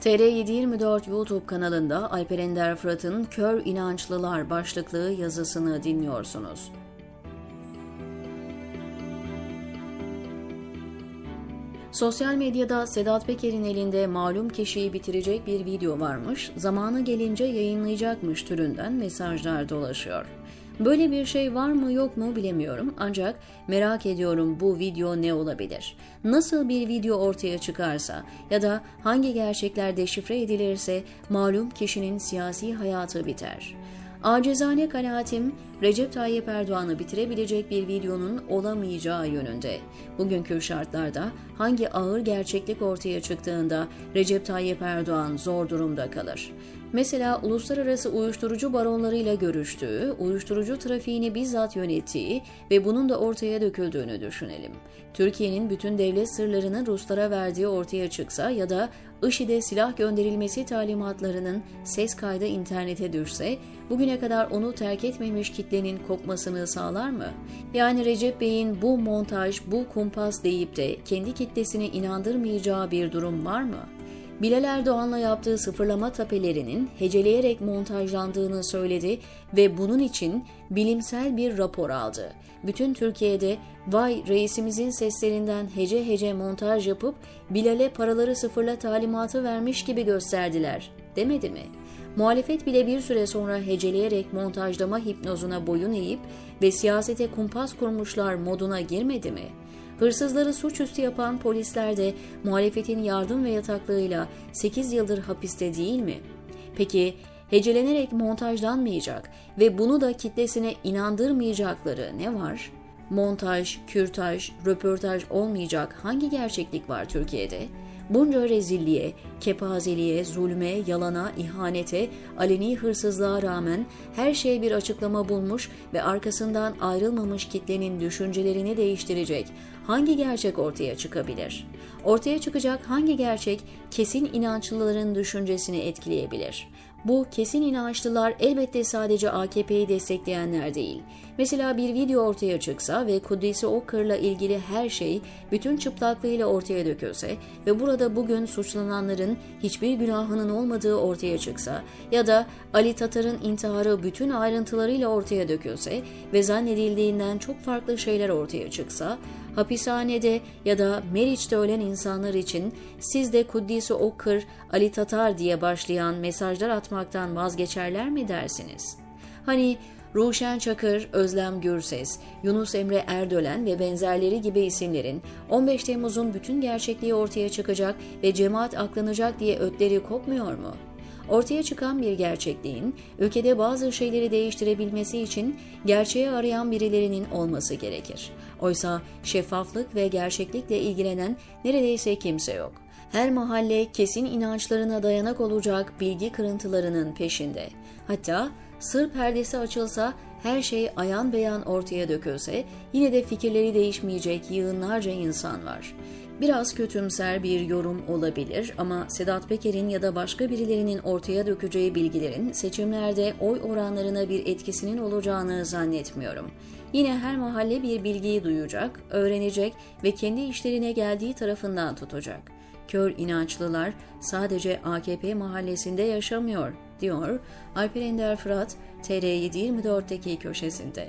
TR724 YouTube kanalında Alper Ender Fırat'ın Kör İnançlılar başlıklı yazısını dinliyorsunuz. Sosyal medyada Sedat Peker'in elinde malum kişiyi bitirecek bir video varmış, zamanı gelince yayınlayacakmış türünden mesajlar dolaşıyor. Böyle bir şey var mı yok mu bilemiyorum ancak merak ediyorum bu video ne olabilir? Nasıl bir video ortaya çıkarsa ya da hangi gerçekler deşifre edilirse malum kişinin siyasi hayatı biter. Acizane kanaatim Recep Tayyip Erdoğan'ı bitirebilecek bir videonun olamayacağı yönünde. Bugünkü şartlarda hangi ağır gerçeklik ortaya çıktığında Recep Tayyip Erdoğan zor durumda kalır. Mesela uluslararası uyuşturucu baronlarıyla görüştüğü, uyuşturucu trafiğini bizzat yönettiği ve bunun da ortaya döküldüğünü düşünelim. Türkiye'nin bütün devlet sırlarını Ruslara verdiği ortaya çıksa ya da IŞİD'e silah gönderilmesi talimatlarının ses kaydı internete düşse, bugüne kadar onu terk etmemiş kitlenin kopmasını sağlar mı? Yani Recep Bey'in bu montaj, bu kumpas deyip de kendi kitlesini inandırmayacağı bir durum var mı? Bilal Erdoğan'la yaptığı sıfırlama tapelerinin heceleyerek montajlandığını söyledi ve bunun için bilimsel bir rapor aldı. Bütün Türkiye'de vay reisimizin seslerinden hece hece montaj yapıp Bilal'e paraları sıfırla talimatı vermiş gibi gösterdiler demedi mi? Muhalefet bile bir süre sonra heceleyerek montajlama hipnozuna boyun eğip ve siyasete kumpas kurmuşlar moduna girmedi mi? Hırsızları suçüstü yapan polisler de muhalefetin yardım ve yataklığıyla 8 yıldır hapiste değil mi? Peki hecelenerek montajlanmayacak ve bunu da kitlesine inandırmayacakları ne var? Montaj, kürtaj, röportaj olmayacak hangi gerçeklik var Türkiye'de? Bunca rezilliğe, kepazeliğe, zulme, yalana, ihanete, aleni hırsızlığa rağmen her şey bir açıklama bulmuş ve arkasından ayrılmamış kitlenin düşüncelerini değiştirecek hangi gerçek ortaya çıkabilir? Ortaya çıkacak hangi gerçek kesin inançlıların düşüncesini etkileyebilir? Bu kesin inançlılar elbette sadece AKP'yi destekleyenler değil. Mesela bir video ortaya çıksa ve Kudüs'ü Okır'la ilgili her şey bütün çıplaklığıyla ortaya dökülse ve burada bugün suçlananların hiçbir günahının olmadığı ortaya çıksa ya da Ali Tatar'ın intiharı bütün ayrıntılarıyla ortaya dökülse ve zannedildiğinden çok farklı şeyler ortaya çıksa, hapishanede ya da Meriç'te ölen insanlar için siz de Kuddisi Okır, Ali Tatar diye başlayan mesajlar atmaktan vazgeçerler mi dersiniz? Hani Ruşen Çakır, Özlem Gürses, Yunus Emre Erdölen ve benzerleri gibi isimlerin 15 Temmuz'un bütün gerçekliği ortaya çıkacak ve cemaat aklanacak diye ötleri kopmuyor mu? Ortaya çıkan bir gerçekliğin ülkede bazı şeyleri değiştirebilmesi için gerçeği arayan birilerinin olması gerekir. Oysa şeffaflık ve gerçeklikle ilgilenen neredeyse kimse yok. Her mahalle kesin inançlarına dayanak olacak bilgi kırıntılarının peşinde. Hatta sır perdesi açılsa her şey ayan beyan ortaya dökülse yine de fikirleri değişmeyecek yığınlarca insan var. Biraz kötümser bir yorum olabilir ama Sedat Peker'in ya da başka birilerinin ortaya dökeceği bilgilerin seçimlerde oy oranlarına bir etkisinin olacağını zannetmiyorum. Yine her mahalle bir bilgiyi duyacak, öğrenecek ve kendi işlerine geldiği tarafından tutacak. Kör inançlılar sadece AKP mahallesinde yaşamıyor, diyor Alper Ender Fırat TR724'deki köşesinde.